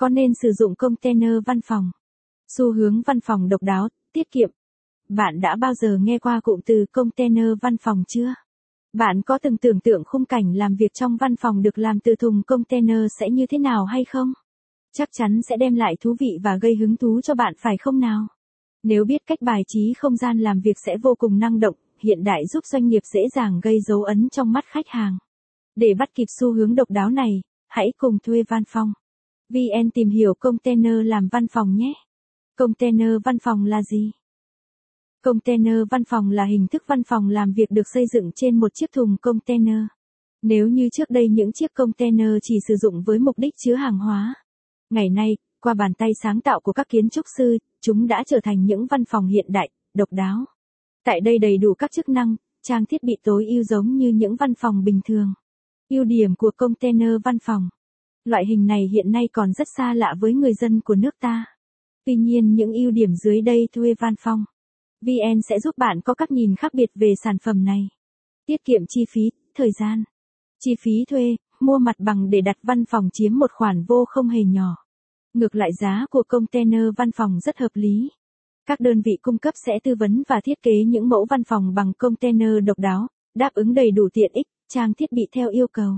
Có nên sử dụng container văn phòng? Xu hướng văn phòng độc đáo, tiết kiệm. Bạn đã bao giờ nghe qua cụm từ container văn phòng chưa? Bạn có từng tưởng tượng khung cảnh làm việc trong văn phòng được làm từ thùng container sẽ như thế nào hay không? Chắc chắn sẽ đem lại thú vị và gây hứng thú cho bạn phải không nào? Nếu biết cách bài trí không gian làm việc sẽ vô cùng năng động, hiện đại giúp doanh nghiệp dễ dàng gây dấu ấn trong mắt khách hàng. Để bắt kịp xu hướng độc đáo này, hãy cùng thuê văn phòng. VN tìm hiểu container làm văn phòng nhé. Container văn phòng là gì? Container văn phòng là hình thức văn phòng làm việc được xây dựng trên một chiếc thùng container. Nếu như trước đây những chiếc container chỉ sử dụng với mục đích chứa hàng hóa. Ngày nay, qua bàn tay sáng tạo của các kiến trúc sư, chúng đã trở thành những văn phòng hiện đại, độc đáo. Tại đây đầy đủ các chức năng, trang thiết bị tối ưu giống như những văn phòng bình thường. Ưu điểm của container văn phòng. Loại hình này hiện nay còn rất xa lạ với người dân của nước ta. Tuy nhiên những ưu điểm dưới đây thuê văn phòng. VN sẽ giúp bạn có các nhìn khác biệt về sản phẩm này. Tiết kiệm chi phí, thời gian. Chi phí thuê, mua mặt bằng để đặt văn phòng chiếm một khoản vô không hề nhỏ. Ngược lại giá của container văn phòng rất hợp lý. Các đơn vị cung cấp sẽ tư vấn và thiết kế những mẫu văn phòng bằng container độc đáo, đáp ứng đầy đủ tiện ích, trang thiết bị theo yêu cầu.